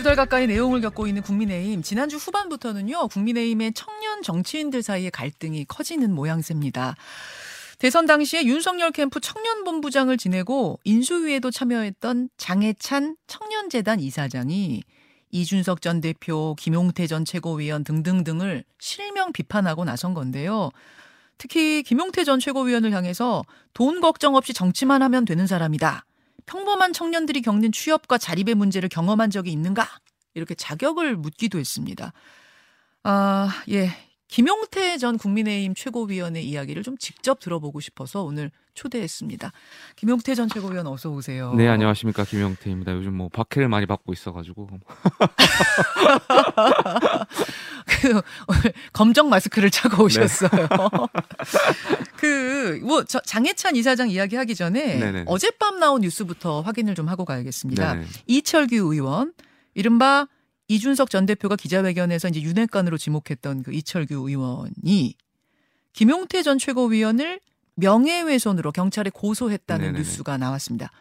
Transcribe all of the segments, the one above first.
두 달 가까이 내용을 겪고 있는 국민의힘 지난주 후반부터는요 국민의힘의 청년 정치인들 사이의 갈등이 커지는 모양새입니다. 대선 당시에 윤석열 캠프 청년본부장을 지내고 인수위에도 참여했던 장해찬 청년재단 이사장이 이준석 전 대표, 김용태 전 최고위원 등등등을 실명 비판하고 나선 건데요. 특히 김용태 전 최고위원을 향해서 돈 걱정 없이 정치만 하면 되는 사람이다. 평범한 청년들이 겪는 취업과 자립의 문제를 경험한 적이 있는가? 이렇게 자격을 묻기도 했습니다. 아, 예. 김용태 전 국민의힘 최고위원의 이야기를 좀 직접 들어보고 싶어서 오늘 초대했습니다. 김용태 전 최고위원 어서 오세요. 네, 안녕하십니까. 김용태입니다. 요즘 뭐 박해를 많이 받고 있어가지고. 그, 오늘 검정 마스크를 차고 오셨어요. 네. 그, 뭐, 저, 장해찬 이사장 이야기 하기 전에 네네. 어젯밤 나온 뉴스부터 확인을 좀 하고 가야겠습니다. 네네. 이철규 의원, 이른바 이준석 전 대표가 기자회견에서 이제 윤핵관으로 지목했던 그 이철규 의원이 김용태 전 최고위원을 명예훼손으로 경찰에 고소했다는 네네네. 뉴스가 나왔습니다.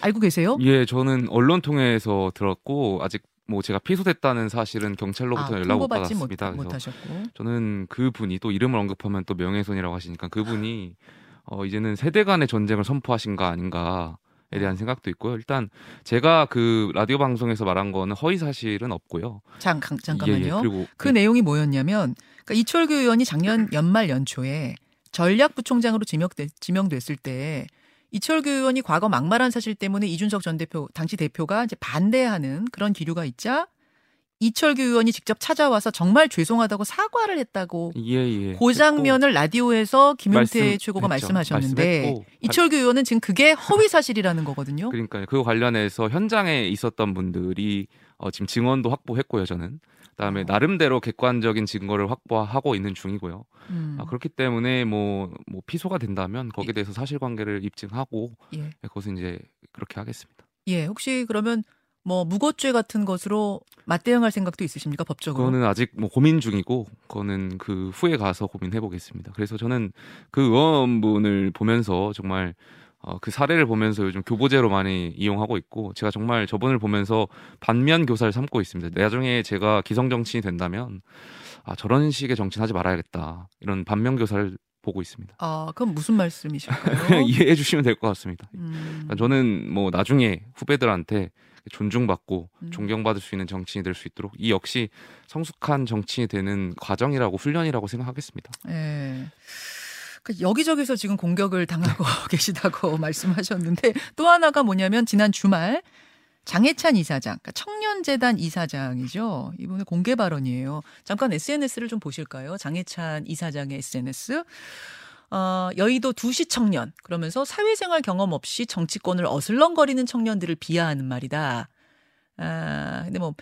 알고 계세요? 예, 저는 언론 통해서 들었고 아직 뭐 제가 피소됐다는 사실은 경찰로부터 아, 연락 못 받았습니다. 못, 그래서 못 저는 그 분이 또 이름을 언급하면 또 명예훼손이라고 하시니까 그분이 어 이제는 세대 간의 전쟁을 선포하신 거 아닌가 에 대한 생각도 있고요. 일단 제가 그 라디오 방송에서 말한 거는 허위 사실은 없고요. 잠, 잠깐만요. 예, 예. 그리고 그 예. 내용이 뭐였냐면 그러니까 이철규 의원이 작년 연말 연초에 전략부총장으로 지명됐, 지명됐을 때 이철규 의원이 과거 막말한 사실 때문에 이준석 전 대표 당시 대표가 이제 반대하는 그런 기류가 있자 이철규 의원이 직접 찾아와서 정말 죄송하다고 사과를 했다고 예, 예. 그 장면을 라디오에서 김용태 말씀, 최고가 했죠. 말씀하셨는데 말씀했고, 이철규 의원은 지금 그게 허위 사실이라는 거거든요. 그러니까요. 그 관련해서 현장에 있었던 분들이 어, 지금 증언도 확보했고요. 저는 그다음에 어. 나름대로 객관적인 증거를 확보하고 있는 중이고요. 음. 아, 그렇기 때문에 뭐, 뭐 피소가 된다면 거기에 대해서 사실관계를 입증하고 예. 그것은 이제 그렇게 하겠습니다. 예, 혹시 그러면 뭐 무고죄 같은 것으로 맞대응할 생각도 있으십니까 법적으로? 그거는 아직 뭐 고민 중이고 그거는 그 후에 가서 고민해 보겠습니다. 그래서 저는 그 의원분을 보면서 정말 어, 그 사례를 보면서 요즘 교보제로 많이 이용하고 있고 제가 정말 저분을 보면서 반면 교사를 삼고 있습니다. 나중에 제가 기성 정치인이 된다면 아 저런 식의 정치는 하지 말아야겠다 이런 반면 교사를 보고 있습니다. 아 그럼 무슨 말씀이실까요? 이해해 주시면 될 것 같습니다. 음. 그러니까 저는 뭐 나중에 후배들한테 존중받고 음. 존경받을 수 있는 정치인이 될 수 있도록 이 역시 성숙한 정치인이 되는 과정이라고 훈련이라고 생각하겠습니다. 예. 그 여기저기서 지금 공격을 당하고 계시다고 말씀하셨는데 또 하나가 뭐냐면 지난 주말 장해찬 이사장, 그러니까 청년재단 이사장이죠. 이분의 공개 발언이에요. 잠깐 SNS를 좀 보실까요? 장해찬 이사장의 SNS. 어, 여의도 두시 청년 그러면서 사회생활 경험 없이 정치권을 어슬렁거리는 청년들을 비하하는 말이다. 아, 근데 뭐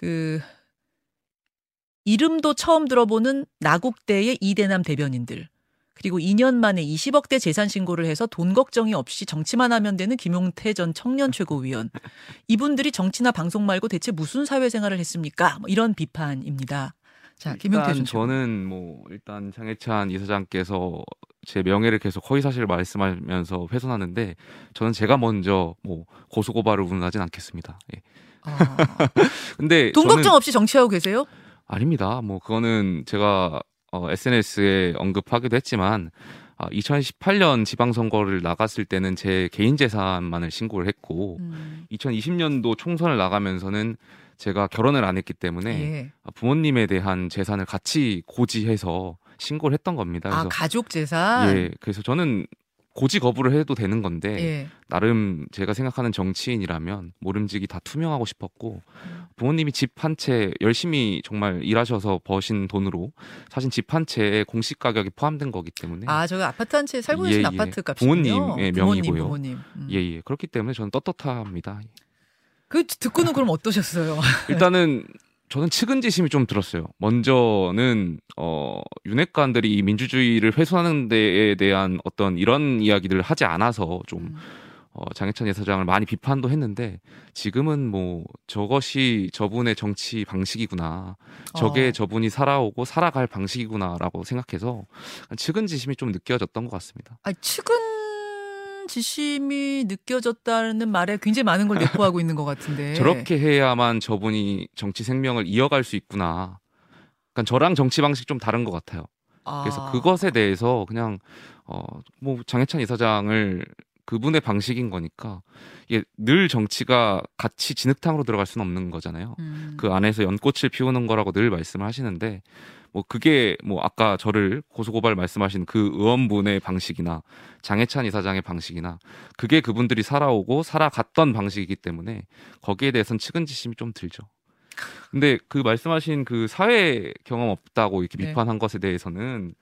그 이름도 처음 들어보는 나국대의 이대남 대변인들 그리고 2년 만에 20억대 재산 신고를 해서 돈 걱정이 없이 정치만 하면 되는 김용태 전 청년 최고위원. 이분들이 정치나 방송 말고 대체 무슨 사회생활을 했습니까? 뭐 이런 비판입니다. 자, 김용태 전 저는 뭐 일단 장해찬 이사장께서 제 명예를 계속 허위 사실을 말씀하면서 훼손하는데 저는 제가 먼저 뭐 고소 고발을 운운하진 않겠습니다. 예. 아. 근데 돈 걱정 없이 정치하고 계세요? 아닙니다. 뭐 그거는 제가 어, SNS에 언급하기도 했지만 아, 2018년 지방선거를 나갔을 때는 제 개인 재산만을 신고를 했고 음. 2020년도 총선을 나가면서는 제가 결혼을 안 했기 때문에 예. 부모님에 대한 재산을 같이 고지해서 신고를 했던 겁니다. 아, 그래서 아 가족 재산. 예, 그래서 저는 고지 거부를 해도 되는 건데 예. 나름 제가 생각하는 정치인이라면 모름지기 다 투명하고 싶었고 부모님이 집 한 채 열심히 정말 일하셔서 버신 돈으로 사실 집 한 채에 공시 가격이 포함된 거기 때문에 아 저기 아파트 한 채 살고 계신 예, 예. 아파트 값이 부모님의 명의고요. 부모님, 음. 예, 예. 그렇기 때문에 저는 떳떳합니다. 그 듣고는 그럼 어떠셨어요? 일단은 저는 측은지심이 좀 들었어요. 먼저는 어 윤핵관들이 이 민주주의를 훼손하는 데에 대한 어떤 이런 이야기들을 하지 않아서 좀 음. 어, 장해찬 예사장을 많이 비판도 했는데 지금은 뭐 저것이 저분의 정치 방식이구나. 저게 어. 저분이 살아오고 살아갈 방식이구나라고 생각해서 측은지심이 좀 느껴졌던 것 같습니다. 아, 측은 지심이 느껴졌다는 말에 굉장히 많은 걸 내포하고 있는 것 같은데. 저렇게 해야만 저분이 정치 생명을 이어갈 수 있구나. 그러니까 저랑 정치 방식 좀 다른 것 같아요. 그래서 아. 그것에 대해서 그냥 어뭐 장해찬 이사장을 그분의 방식인 거니까 이게 늘 정치가 같이 진흙탕으로 들어갈 수는 없는 거잖아요. 음. 그 안에서 연꽃을 피우는 거라고 늘 말씀을 하시는데 뭐 그게 뭐 아까 저를 고소고발 말씀하신 그 의원분의 방식이나 장해찬 이사장의 방식이나 그게 그분들이 살아오고 살아갔던 방식이기 때문에 거기에 대해서는 측은지심이 좀 들죠. 근데 그 말씀하신 그 사회 경험 없다고 이렇게 네. 비판한 것에 대해서는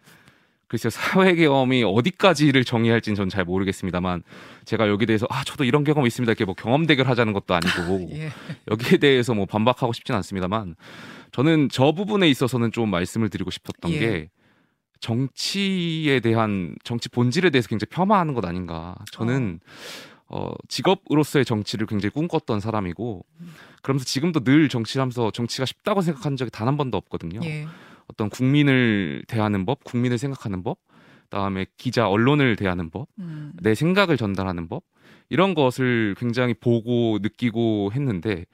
글쎄요 사회 경험이 어디까지를 정의할지는 전잘 모르겠습니다만 제가 여기 대해서 아 저도 이런 경험 있습니다 이렇게 뭐 경험 대결 하자는 것도 아니고 예. 여기에 대해서 뭐 반박하고 싶진 않습니다만 저는 저 부분에 있어서는 좀 말씀을 드리고 싶었던 예. 게 정치에 대한 정치 본질에 대해서 굉장히 폄하하는 것 아닌가. 저는 어, 직업으로서의 정치를 굉장히 꿈꿨던 사람이고 그러면서 지금도 늘 정치를 하면서 정치가 쉽다고 생각한 적이 단 한 번도 없거든요. 예. 어떤 국민을 대하는 법, 국민을 생각하는 법, 그 다음에 기자 언론을 대하는 법, 음. 내 생각을 전달하는 법 이런 것을 굉장히 보고 느끼고 했는데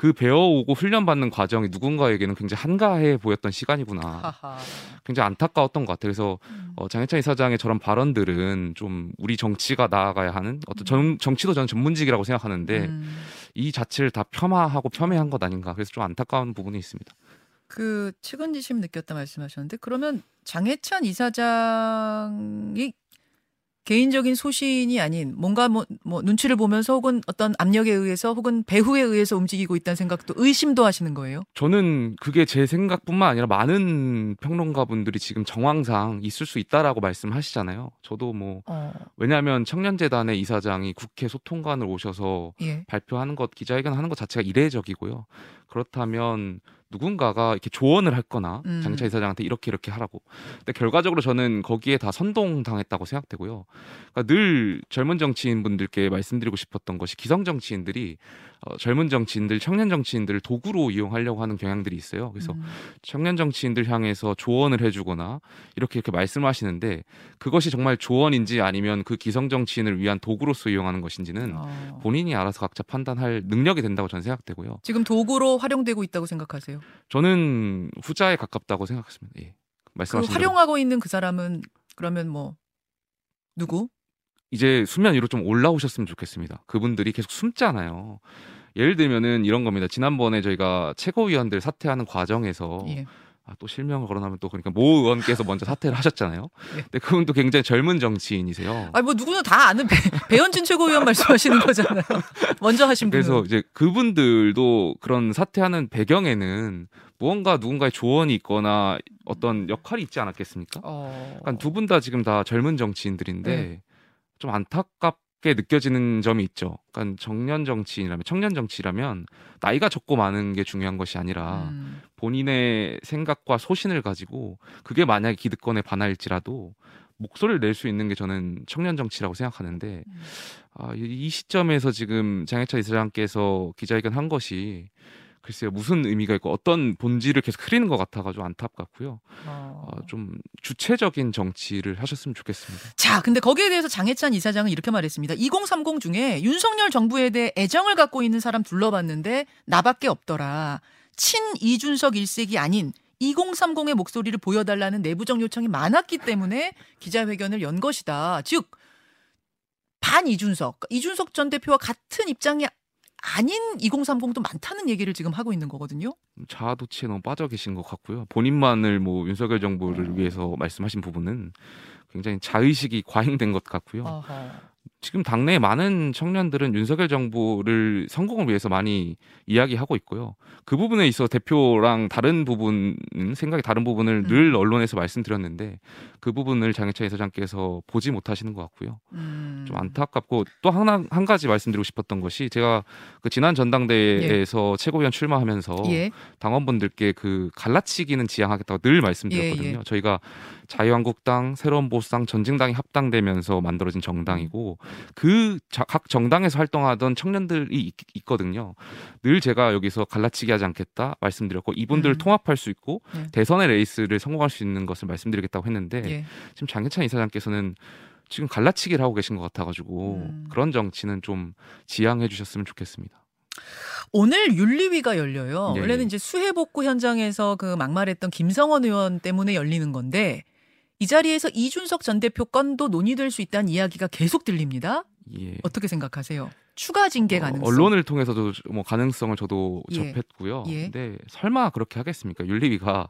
그 배워오고 훈련받는 과정이 누군가에게는 굉장히 한가해 보였던 시간이구나. 하하. 굉장히 안타까웠던 것 같아요. 그래서 음. 어, 장해찬 이사장의 저런 발언들은 좀 우리 정치가 나아가야 하는 어떤 전, 정치도 저는 전문직이라고 생각하는데 음. 이 자체를 다 폄하하고 폄훼한 것 아닌가. 그래서 좀 안타까운 부분이 있습니다. 그 측은지심 느꼈다 말씀하셨는데 그러면 장해찬 이사장이 개인적인 소신이 아닌 뭔가 뭐, 뭐 눈치를 보면서 혹은 어떤 압력에 의해서 혹은 배후에 의해서 움직이고 있다는 생각도 의심도 하시는 거예요? 저는 그게 제 생각뿐만 아니라 많은 평론가분들이 지금 정황상 있을 수 있다라고 말씀하시잖아요. 저도 뭐 어, 왜냐하면 청년재단의 이사장이 국회 소통관을 오셔서 예. 발표하는 것, 기자회견 하는 것 자체가 이례적이고요. 그렇다면 누군가가 이렇게 조언을 했거나 음. 장차 이사장한테 이렇게 이렇게 하라고. 근데 결과적으로 저는 거기에 다 선동당했다고 생각되고요. 그러니까 늘 젊은 정치인 분들께 말씀드리고 싶었던 것이 기성 정치인들이 어, 젊은 정치인들, 청년 정치인들을 도구로 이용하려고 하는 경향들이 있어요. 그래서 음. 청년 정치인들 향해서 조언을 해주거나 이렇게 이렇게 말씀하시는데 그것이 정말 조언인지 아니면 그 기성 정치인을 위한 도구로서 이용하는 것인지는 어. 본인이 알아서 각자 판단할 능력이 된다고 저는 생각되고요. 지금 도구로 활용되고 있다고 생각하세요? 저는 후자에 가깝다고 생각했습니다. 예. 그 말씀하신 대로 활용하고 있는 그 사람은 그러면 뭐 누구? 이제 수면 위로 좀 올라오셨으면 좋겠습니다. 그분들이 계속 숨잖아요. 예를 들면은 이런 겁니다. 지난번에 저희가 최고위원들 사퇴하는 과정에서 예. 아, 또 실명을 거론하면 또 그러니까 모 의원께서 먼저 사퇴를 하셨잖아요. 예. 근데 그분도 굉장히 젊은 정치인이세요. 아니 뭐 누구나 다 아는 배, 배현진 최고위원 말씀하시는 거잖아요. 먼저 하신 분은. 그래서 이제 그분들도 그런 사퇴하는 배경에는 무언가 누군가의 조언이 있거나 어떤 역할이 있지 않았겠습니까? 어. 그러니까 두 분 다 지금 다 젊은 정치인들인데 네. 좀 안타깝게 느껴지는 점이 있죠. 그러니까 정년 정치인이라면 청년 정치라면 나이가 적고 많은 게 중요한 것이 아니라 음. 본인의 생각과 소신을 가지고 그게 만약에 기득권에 반할지라도 목소리를 낼 수 있는 게 저는 청년 정치라고 생각하는데 음. 아, 이- 이 시점에서 지금 장해찬 이사장께서 기자회견 한 것이 글쎄요 무슨 의미가 있고 어떤 본질을 계속 흐리는 것 같아가지고 안타깝고요. 어. 어, 좀 주체적인 정치를 하셨으면 좋겠습니다. 자, 근데 거기에 대해서 장해찬 이사장은 이렇게 말했습니다. 2030 중에 윤석열 정부에 대해 애정을 갖고 있는 사람 둘러봤는데 나밖에 없더라. 친 이준석 일색이 아닌 2030의 목소리를 보여달라는 내부적 요청이 많았기 때문에 기자회견을 연 것이다. 즉, 반 이준석, 이준석 전 대표와 같은 입장이 아닌 2030도 많다는 얘기를 지금 하고 있는 거거든요. 자아도취에 너무 빠져 계신 것 같고요. 본인만을 뭐 윤석열 어. 정부를 위해서 말씀하신 부분은 굉장히 자의식이 과잉된 것 같고요. 어허. 지금 당내 많은 청년들은 윤석열 정부를 성공을 위해서 많이 이야기하고 있고요. 그 부분에 있어 대표랑 다른 부분 생각이 다른 부분을 음. 늘 언론에서 말씀드렸는데 그 부분을 장해찬 이사장께서 보지 못하시는 것 같고요. 음. 좀 안타깝고 또 하나 한 가지 말씀드리고 싶었던 것이 제가 그 지난 전당대회에서 최고위원 출마하면서 예. 당원분들께 그 갈라치기는 지향하겠다고 늘 말씀드렸거든요. 예, 예. 저희가 자유한국당, 새로운 보수당, 전진당이 합당되면서 만들어진 정당이고 그 각 정당에서 활동하던 청년들이 있, 있거든요. 늘 제가 여기서 갈라치기 하지 않겠다 말씀드렸고 이분들을 음. 통합할 수 있고 예. 대선의 레이스를 성공할 수 있는 것을 말씀드리겠다고 했는데 예. 지금 장해찬 이사장께서는 지금 갈라치기를 하고 계신 것 같아가지고 음. 그런 정치는 좀 지양해 주셨으면 좋겠습니다. 오늘 윤리위가 열려요. 예, 원래는 예. 이제 수해 복구 현장에서 그 막말했던 김성원 의원 때문에 열리는 건데 이 자리에서 이준석 전 대표 건도 논의될 수 있다는 이야기가 계속 들립니다. 예. 어떻게 생각하세요? 추가 징계 어, 가능성. 언론을 통해서도 뭐 가능성을 저도 예. 접했고요. 예. 근데 설마 그렇게 하겠습니까? 윤리위가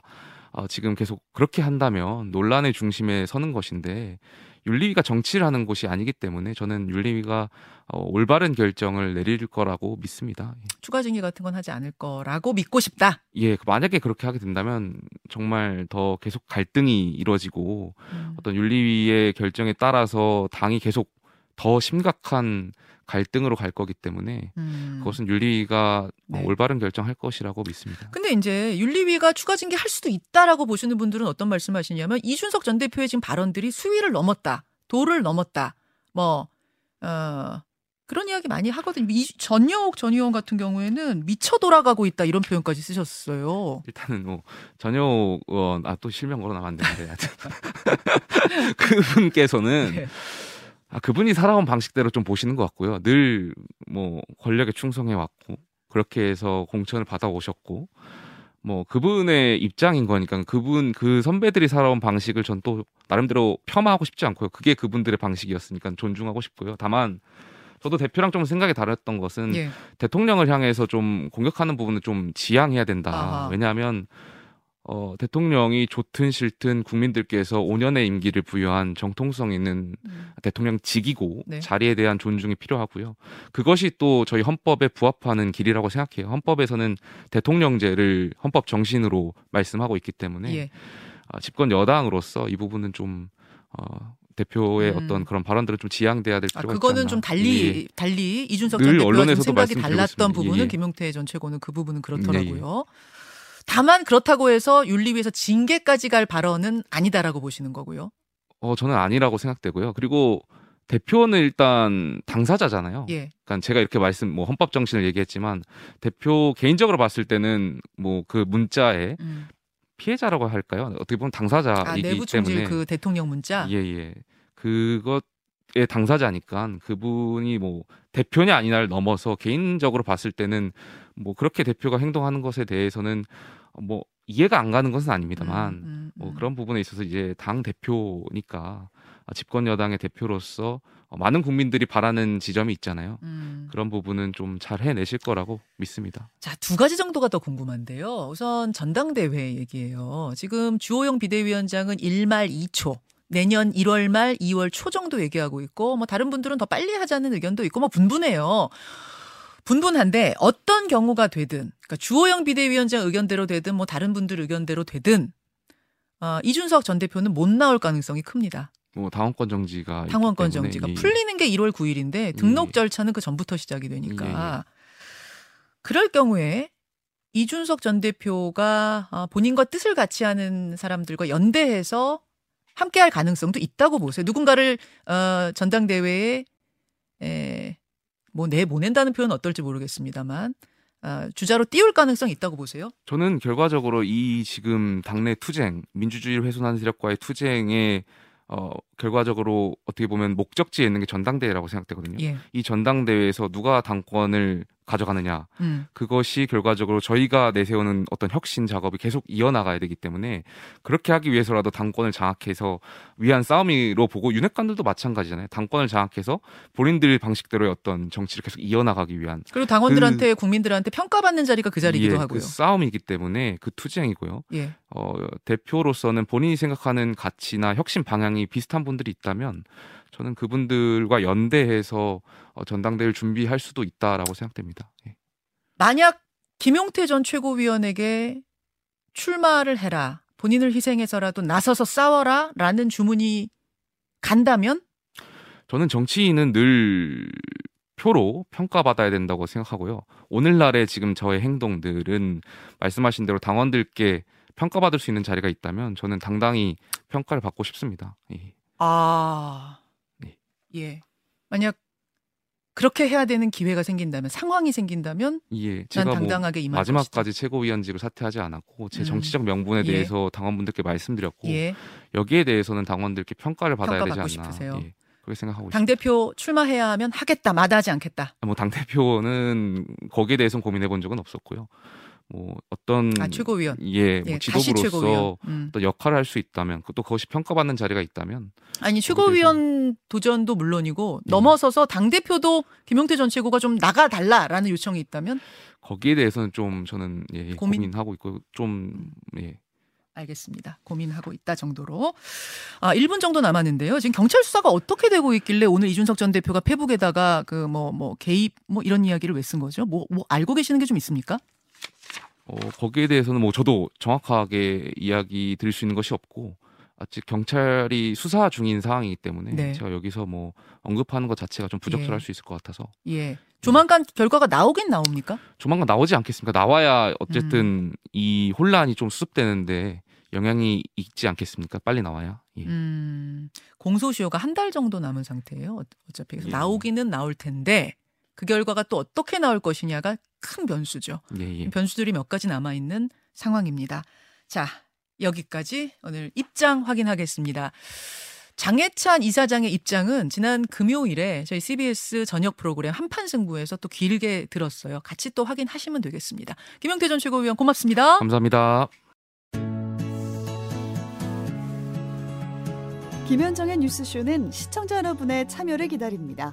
어, 지금 계속 그렇게 한다면 논란의 중심에 서는 것인데 윤리위가 정치를 하는 곳이 아니기 때문에 저는 윤리위가 어, 올바른 결정을 내릴 거라고 믿습니다. 추가 징계 같은 건 하지 않을 거라고 믿고 싶다. 예, 그 만약에 그렇게 하게 된다면 정말 더 계속 갈등이 이루어지고 음. 어떤 윤리위의 결정에 따라서 당이 계속 더 심각한 갈등으로 갈 거기 때문에 음. 그것은 윤리위가 네. 올바른 결정할 것이라고 믿습니다. 근데 이제 윤리위가 추가 징계 할 수도 있다라고 보시는 분들은 어떤 말씀하시냐면 이준석 전 대표의 지금 발언들이 수위를 넘었다, 도를 넘었다, 뭐 어, 그런 이야기 많이 하거든요. 이, 전영옥 전 의원 같은 경우에는 미쳐 돌아가고 있다 이런 표현까지 쓰셨어요. 일단은 뭐 전효 의원 아또 실명 걸어나면 안 되는데 하여튼 그분께서는 네. 아, 그분이 살아온 방식대로 좀 보시는 것 같고요. 늘 뭐 권력에 충성해 왔고 그렇게 해서 공천을 받아 오셨고 뭐 그분의 입장인 거니까 그분 그 선배들이 살아온 방식을 전 또 나름대로 폄하하고 싶지 않고요. 그게 그분들의 방식이었으니까 존중하고 싶고요. 다만 저도 대표랑 좀 생각이 다르던 것은 예. 대통령을 향해서 좀 공격하는 부분은 좀 지양해야 된다. 아하. 왜냐하면 어, 대통령이 좋든 싫든 국민들께서 5년의 임기를 부여한 정통성 있는 음. 대통령직이고 네. 자리에 대한 존중이 필요하고요. 그것이 또 저희 헌법에 부합하는 길이라고 생각해요. 헌법에서는 대통령제를 헌법 정신으로 말씀하고 있기 때문에 예. 아, 집권 여당으로서 이 부분은 좀 어, 대표의 음. 어떤 그런 발언들은 좀 지양돼야 될 아, 필요가 있지 그거는 않나. 좀 달리 예. 달리 이준석 늘전 대표와 생각이 달랐던 있습니다. 부분은 예, 예. 김용태 전 최고는 그 부분은 그렇더라고요. 다만 그렇다고 해서 윤리위에서 징계까지 갈 발언은 아니다라고 보시는 거고요. 어, 저는 아니라고 생각되고요. 그리고 대표는 일단 당사자잖아요. 예. 그러니까 제가 이렇게 말씀 뭐 헌법 정신을 얘기했지만 대표 개인적으로 봤을 때는 뭐 그 문자에 음. 피해자라고 할까요? 어떻게 보면 당사자이기 아, 내부 때문에 그 대통령 문자. 예, 예. 그것의 당사자니까 그분이 뭐 대표냐 아니냐를 넘어서 개인적으로 봤을 때는 뭐 그렇게 대표가 행동하는 것에 대해서는 뭐 이해가 안 가는 것은 아닙니다만 음, 음, 뭐 음. 그런 부분에 있어서 이제 당 대표니까 집권 여당의 대표로서 어, 많은 국민들이 바라는 지점이 있잖아요. 음. 그런 부분은 좀 잘 해내실 거라고 믿습니다. 자, 두 가지 정도가 더 궁금한데요. 우선 전당대회 얘기예요. 지금 주호영 비대위원장은 1말 2초. 내년 1월 말 2월 초 정도 얘기하고 있고 뭐 다른 분들은 더 빨리 하자는 의견도 있고 뭐 분분해요. 분분한데 어떤 경우가 되든 그러니까 주호영 비대위원장 의견대로 되든 뭐 다른 분들 의견대로 되든 어, 이준석 전 대표는 못 나올 가능성이 큽니다. 뭐 당원권 정지가 당원권 정지가 이- 풀리는 게 1월 9일인데 등록 예. 절차는 그 전부터 시작이 되니까 예, 예. 그럴 경우에 이준석 전 대표가 아, 본인과 뜻을 같이 하는 사람들과 연대해서 함께할 가능성도 있다고 보세요. 누군가를 어, 전당대회에 에, 뭐 내보낸다는 표현 은 어떨지 모르겠습니다만 아, 주자로 띄울 가능성이 있다고 보세요. 저는 결과적으로 이 지금 당내 투쟁, 민주주의를 훼손하는 세력과의 투쟁에 어 결과적으로 어떻게 보면 목적지에 있는 게 전당대회라고 생각되거든요. 예. 이 전당대회에서 누가 당권을 가져가느냐 음. 그것이 결과적으로 저희가 내세우는 어떤 혁신 작업이 계속 이어나가야 되기 때문에 그렇게 하기 위해서라도 당권을 장악해서 위한 싸움이로 보고 윤핵관들도 마찬가지잖아요. 당권을 장악해서 본인들 방식대로의 어떤 정치를 계속 이어나가기 위한 그리고 당원들한테 국민들한테 평가받는 자리가 그 자리이기도 예, 하고요. 그 싸움이기 때문에 그 투쟁이고요. 예. 어, 대표로서는 본인이 생각하는 가치나 혁신 방향이 비슷한 분들이 있다면 저는 그분들과 연대해서 어, 전당대회를 준비할 수도 있다라고 생각됩니다. 예. 만약 김용태 전 최고위원에게 출마를 해라. 본인을 희생해서라도 나서서 싸워라. 라는 주문이 간다면 저는 정치인은 늘 표로 평가받아야 된다고 생각하고요. 오늘날의 지금 저의 행동들은 말씀하신 대로 당원들께 평가받을 수 있는 자리가 있다면 저는 당당히 평가를 받고 싶습니다. 예. 아. 네. 예. 만약 그렇게 해야 되는 기회가 생긴다면 상황이 생긴다면 예, 난 제가 뭐 당당하게 임할 마지막까지 최고위원직을 사퇴하지 않았고 제 음. 정치적 명분에 예. 대해서 당원분들께 말씀드렸고. 예. 여기에 대해서는 당원들께 평가를 받아야 되지 않나. 싶으세요? 예. 그렇게 생각하고 있습니다. 당 대표 출마해야 하면 하겠다, 마다하지 않겠다. 뭐 당 대표는 거기에 대해서는 고민해 본 적은 없었고요. 뭐 어떤 아 최고위원. 예, 뭐 예. 지도부로서 음. 또 역할을 할 수 있다면 또 그것이 평가받는 자리가 있다면 아니 최고위원 도전도 물론이고 네. 넘어서서 당 대표도 김용태 전 최고가 좀 나가 달라라는 요청이 있다면 거기에 대해서는 좀 저는 예, 고민- 고민 하고 있고 좀 예. 알겠습니다. 고민하고 있다 정도로. 아, 1분 정도 남았는데요. 지금 경찰 수사가 어떻게 되고 있길래 오늘 이준석 전 대표가 페북에다가 그 뭐뭐 개입 뭐 이런 이야기를 왜 쓴 거죠? 뭐, 뭐 알고 계시는 게 좀 있습니까? 어, 거기에 대해서는 뭐 저도 정확하게 이야기 드릴 수 있는 것이 없고 아직 경찰이 수사 중인 상황이기 때문에 네. 제가 여기서 뭐 언급하는 것 자체가 좀 부적절할 예. 수 있을 것 같아서 예. 조만간 결과가 나오긴 나옵니까? 조만간 나오지 않겠습니까? 나와야 어쨌든 음. 이 혼란이 좀 수습되는데 영향이 있지 않겠습니까? 빨리 나와야. 예. 음, 공소시효가 한 달 정도 남은 상태예요. 어- 어차피 예. 나오기는 나올 텐데 그 결과가 또 어떻게 나올 것이냐가 큰 변수죠. 예, 예. 변수들이 몇 가지 남아 있는 상황입니다. 자, 여기까지 오늘 입장 확인하겠습니다. 장해찬 이사장의 입장은 지난 금요일에 저희 CBS 저녁 프로그램 한판 승부에서 또 길게 들었어요. 같이 또 확인하시면 되겠습니다. 김영태 전 최고위원 고맙습니다. 감사합니다. 김현정의 뉴스쇼는 시청자 여러분의 참여를 기다립니다.